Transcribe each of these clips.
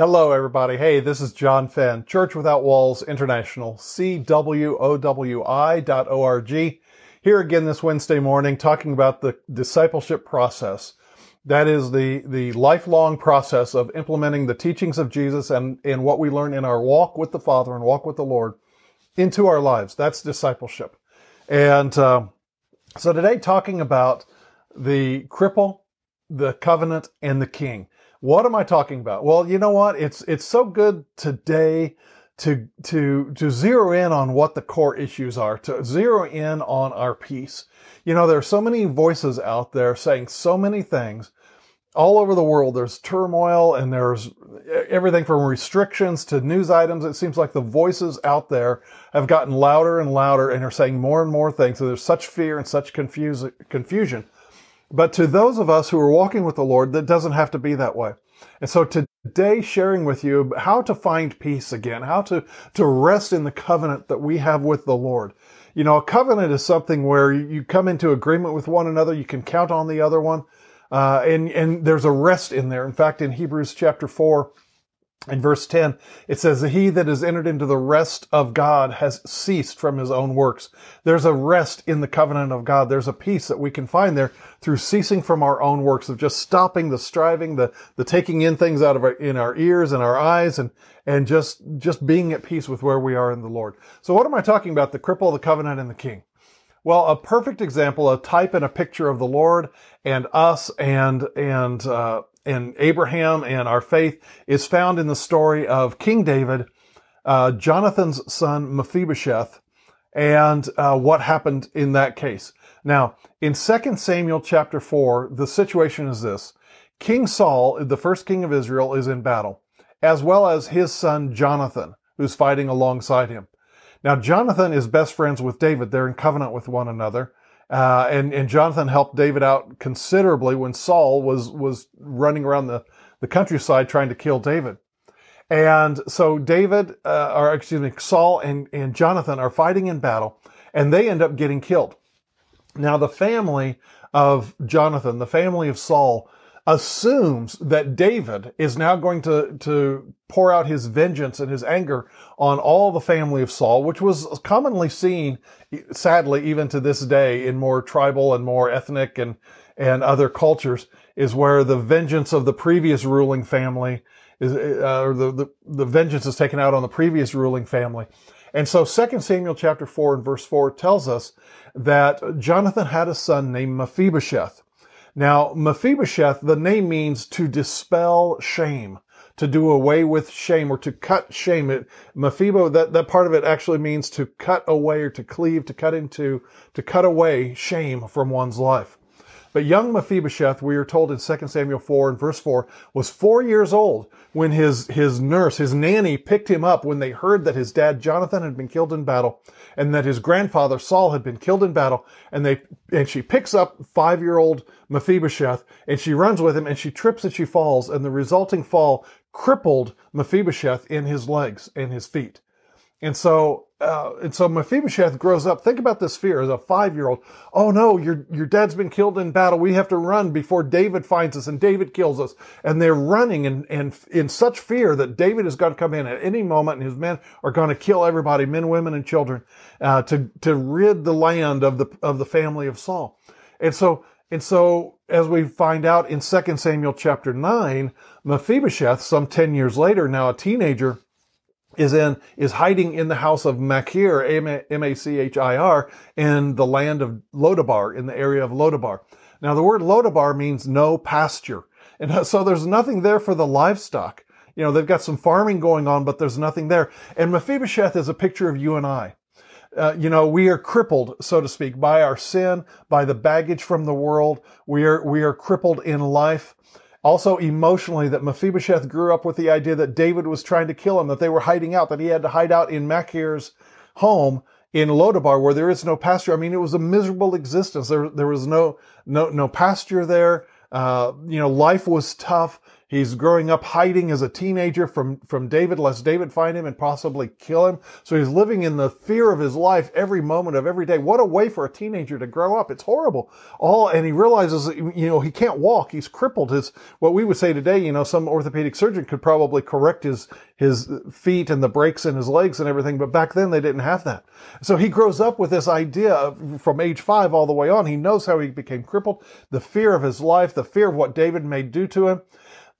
Hello, everybody. Hey, this is John Fenn, Church Without Walls International, CWOWI.org. Here again this Wednesday morning, talking about the discipleship process. That is the, the lifelong process of implementing the teachings of Jesus and, and what we learn in our walk with the Father and walk with the Lord into our lives. That's discipleship. And uh, so today, talking about the cripple, the covenant, and the king. What am I talking about? Well, you know what? It's it's so good today to to to zero in on what the core issues are, to zero in on our peace. You know, there are so many voices out there saying so many things. All over the world, there's turmoil and there's everything from restrictions to news items. It seems like the voices out there have gotten louder and louder and are saying more and more things. So there's such fear and such confusion. But to those of us who are walking with the Lord, that doesn't have to be that way. And so today sharing with you how to find peace again, how to, to rest in the covenant that we have with the Lord. You know, a covenant is something where you come into agreement with one another. You can count on the other one. Uh, and, and there's a rest in there. In fact, in Hebrews chapter four, in verse 10, it says, He that has entered into the rest of God has ceased from his own works. There's a rest in the covenant of God. There's a peace that we can find there through ceasing from our own works, of just stopping the striving, the, the taking in things out of our, in our ears and our eyes and, and just, just being at peace with where we are in the Lord. So what am I talking about? The cripple, the covenant, and the king. Well, a perfect example, a type and a picture of the Lord and us and, and, uh, and Abraham and our faith is found in the story of King David, uh, Jonathan's son Mephibosheth, and uh, what happened in that case. Now, in 2 Samuel chapter 4, the situation is this. King Saul, the first king of Israel, is in battle, as well as his son Jonathan, who's fighting alongside him. Now, Jonathan is best friends with David. They're in covenant with one another. Uh, and, and Jonathan helped David out considerably when Saul was, was running around the, the countryside trying to kill David. And so David, uh, or excuse me, Saul and, and Jonathan are fighting in battle and they end up getting killed. Now the family of Jonathan, the family of Saul, assumes that David is now going to, to pour out his vengeance and his anger on all the family of Saul, which was commonly seen, sadly, even to this day in more tribal and more ethnic and, and other cultures is where the vengeance of the previous ruling family is, uh, or the, the, the vengeance is taken out on the previous ruling family. And so 2 Samuel chapter 4 and verse 4 tells us that Jonathan had a son named Mephibosheth. Now, Mephibosheth, the name means to dispel shame, to do away with shame or to cut shame. It, Mephibo, that, that part of it actually means to cut away or to cleave, to cut into, to cut away shame from one's life. But young Mephibosheth, we are told in 2 Samuel 4 and verse 4, was four years old when his, his nurse, his nanny picked him up when they heard that his dad Jonathan had been killed in battle and that his grandfather Saul had been killed in battle. And they, and she picks up five year old Mephibosheth and she runs with him and she trips and she falls and the resulting fall crippled Mephibosheth in his legs and his feet. And so, uh, and so Mephibosheth grows up. Think about this fear as a five-year-old. Oh no, your, your dad's been killed in battle. We have to run before David finds us and David kills us. And they're running and, and in such fear that David is going to come in at any moment and his men are going to kill everybody, men, women, and children, uh, to, to rid the land of the, of the family of Saul. And so, and so as we find out in 2 Samuel chapter 9, Mephibosheth, some 10 years later, now a teenager, is in is hiding in the house of Machir, M-A-C-H-I-R, in the land of Lodabar, in the area of Lodabar. Now the word Lodabar means no pasture. And so there's nothing there for the livestock. You know, they've got some farming going on, but there's nothing there. And Mephibosheth is a picture of you and I. Uh, you know, we are crippled, so to speak, by our sin, by the baggage from the world. We are, we are crippled in life. Also emotionally that Mephibosheth grew up with the idea that David was trying to kill him, that they were hiding out, that he had to hide out in Machir's home in Lodabar where there is no pasture. I mean, it was a miserable existence. There, there was no, no, no pasture there. Uh, you know, life was tough. He's growing up hiding as a teenager from, from David, lest David find him and possibly kill him. So he's living in the fear of his life every moment of every day. What a way for a teenager to grow up. It's horrible. All, and he realizes, you know, he can't walk. He's crippled. His, what we would say today, you know, some orthopedic surgeon could probably correct his, his feet and the breaks in his legs and everything. But back then they didn't have that. So he grows up with this idea from age five all the way on. He knows how he became crippled, the fear of his life, the fear of what David may do to him.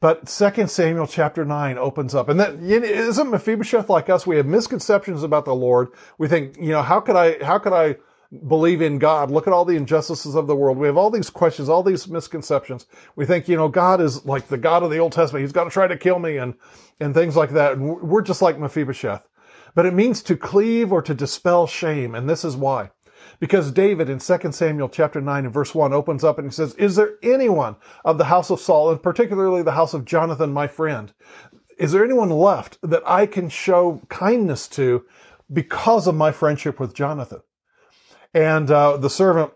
But 2 Samuel chapter 9 opens up. And that isn't Mephibosheth like us? We have misconceptions about the Lord. We think, you know, how could I, how could I believe in God? Look at all the injustices of the world. We have all these questions, all these misconceptions. We think, you know, God is like the God of the Old Testament. He's got to try to kill me and, and things like that. And we're just like Mephibosheth. But it means to cleave or to dispel shame. And this is why. Because David in 2 Samuel chapter 9 and verse 1 opens up and he says, Is there anyone of the house of Saul, and particularly the house of Jonathan, my friend? Is there anyone left that I can show kindness to because of my friendship with Jonathan? And uh, the servant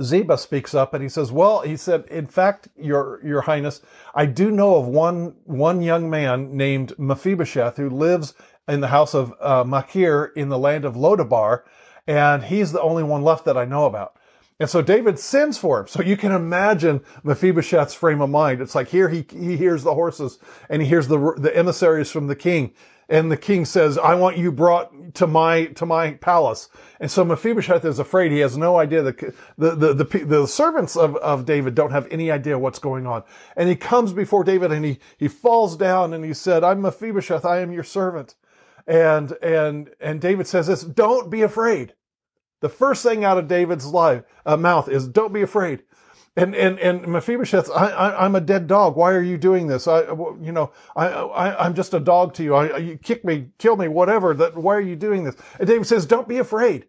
Ziba speaks up and he says, "Well, he said, in fact, your your highness, I do know of one one young man named Mephibosheth who lives in the house of uh, Machir in the land of Lodabar, and he's the only one left that I know about. And so David sends for him. So you can imagine Mephibosheth's frame of mind. It's like here he, he hears the horses and he hears the, the emissaries from the king. And the king says, I want you brought to my, to my palace. And so Mephibosheth is afraid. He has no idea. The, the, the, the, the servants of, of David don't have any idea what's going on. And he comes before David and he, he falls down and he said, I'm Mephibosheth. I am your servant. And, and, and David says this, don't be afraid. The first thing out of David's life, uh, mouth is, don't be afraid. And, and, and Mephibosheth, I, am a dead dog. Why are you doing this? I, you know, I, I, I'm just a dog to you. I, you kick me, kill me, whatever. That, why are you doing this? And David says, don't be afraid.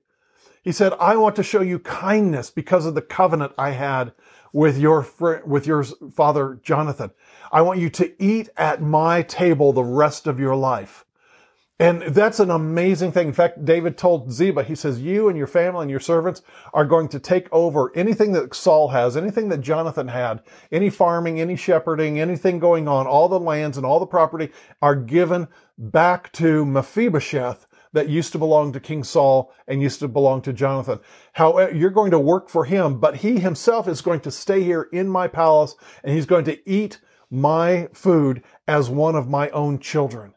He said, I want to show you kindness because of the covenant I had with your fr- with your father Jonathan. I want you to eat at my table the rest of your life. And that's an amazing thing. In fact, David told Ziba, he says, you and your family and your servants are going to take over anything that Saul has, anything that Jonathan had, any farming, any shepherding, anything going on, all the lands and all the property are given back to Mephibosheth that used to belong to King Saul and used to belong to Jonathan. However, you're going to work for him, but he himself is going to stay here in my palace and he's going to eat my food as one of my own children.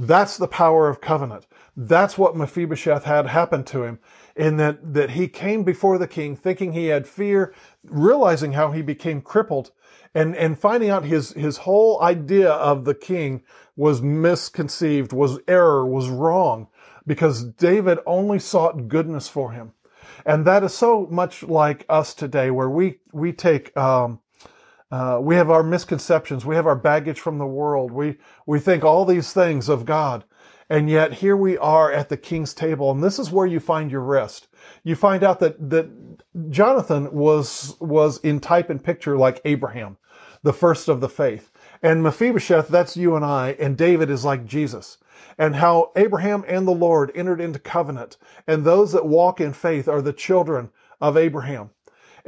That's the power of covenant. That's what Mephibosheth had happen to him in that, that he came before the king thinking he had fear, realizing how he became crippled and, and finding out his, his whole idea of the king was misconceived, was error, was wrong because David only sought goodness for him. And that is so much like us today where we, we take, um, uh, we have our misconceptions. We have our baggage from the world. We, we think all these things of God. And yet here we are at the king's table. And this is where you find your rest. You find out that, that Jonathan was, was in type and picture like Abraham, the first of the faith. And Mephibosheth, that's you and I. And David is like Jesus. And how Abraham and the Lord entered into covenant. And those that walk in faith are the children of Abraham.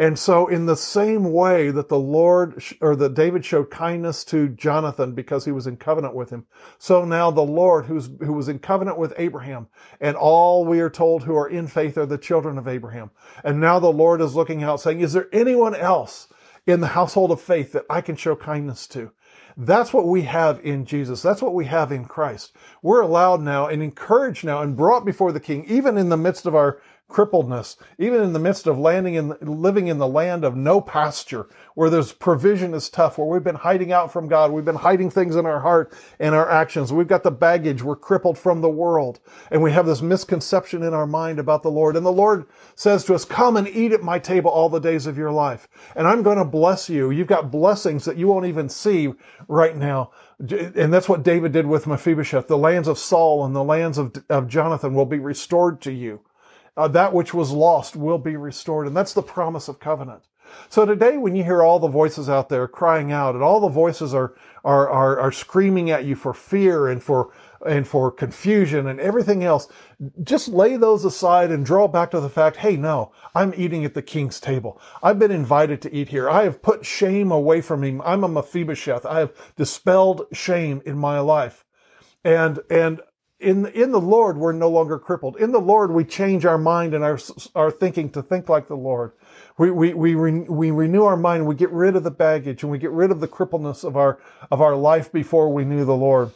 And so in the same way that the Lord or that David showed kindness to Jonathan because he was in covenant with him, so now the Lord who's, who was in covenant with Abraham and all we are told who are in faith are the children of Abraham. And now the Lord is looking out saying, is there anyone else in the household of faith that I can show kindness to? That's what we have in Jesus. That's what we have in Christ. We're allowed now and encouraged now and brought before the King, even in the midst of our crippledness, even in the midst of landing in, living in the land of no pasture, where there's provision is tough, where we've been hiding out from God, we've been hiding things in our heart and our actions. We've got the baggage, we're crippled from the world, and we have this misconception in our mind about the Lord. And the Lord says to us, come and eat at my table all the days of your life. And I'm going to bless you. You've got blessings that you won't even see right now. And that's what David did with Mephibosheth. The lands of Saul and the lands of, of Jonathan will be restored to you uh, that which was lost will be restored. And that's the promise of covenant. So today, when you hear all the voices out there crying out and all the voices are, are, are, are screaming at you for fear and for, and for confusion and everything else, just lay those aside and draw back to the fact, hey, no, I'm eating at the king's table. I've been invited to eat here. I have put shame away from me. I'm a Mephibosheth. I have dispelled shame in my life. And, and in, in the Lord, we're no longer crippled. In the Lord, we change our mind and our, our thinking to think like the Lord. We, we, we, re, we renew our mind. We get rid of the baggage and we get rid of the crippledness of our, of our life before we knew the Lord.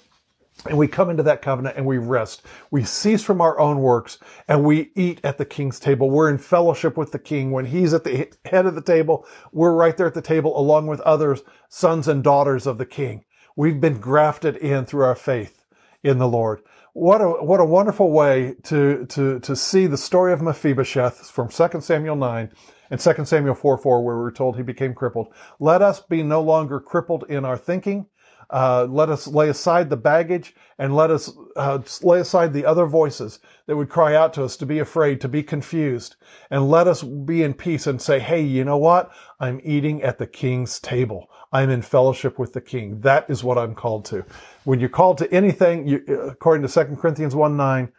And we come into that covenant and we rest. We cease from our own works and we eat at the king's table. We're in fellowship with the king. When he's at the head of the table, we're right there at the table along with others, sons and daughters of the king. We've been grafted in through our faith in the Lord. What a, what a wonderful way to, to, to see the story of Mephibosheth from 2 Samuel 9 and 2 Samuel 4 4, where we're told he became crippled. Let us be no longer crippled in our thinking. Uh, let us lay aside the baggage and let us uh, lay aside the other voices that would cry out to us to be afraid, to be confused, and let us be in peace and say, Hey, you know what? I'm eating at the king's table. I'm in fellowship with the king. That is what I'm called to. When you're called to anything, you, according to 2 Corinthians 1 9,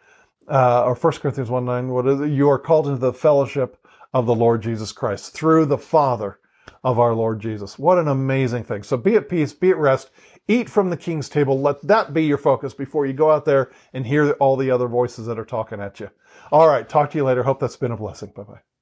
uh, or 1 Corinthians 1 9, what is it? You are called into the fellowship of the Lord Jesus Christ through the Father of our Lord Jesus. What an amazing thing. So be at peace, be at rest, eat from the king's table. Let that be your focus before you go out there and hear all the other voices that are talking at you. All right. Talk to you later. Hope that's been a blessing. Bye bye.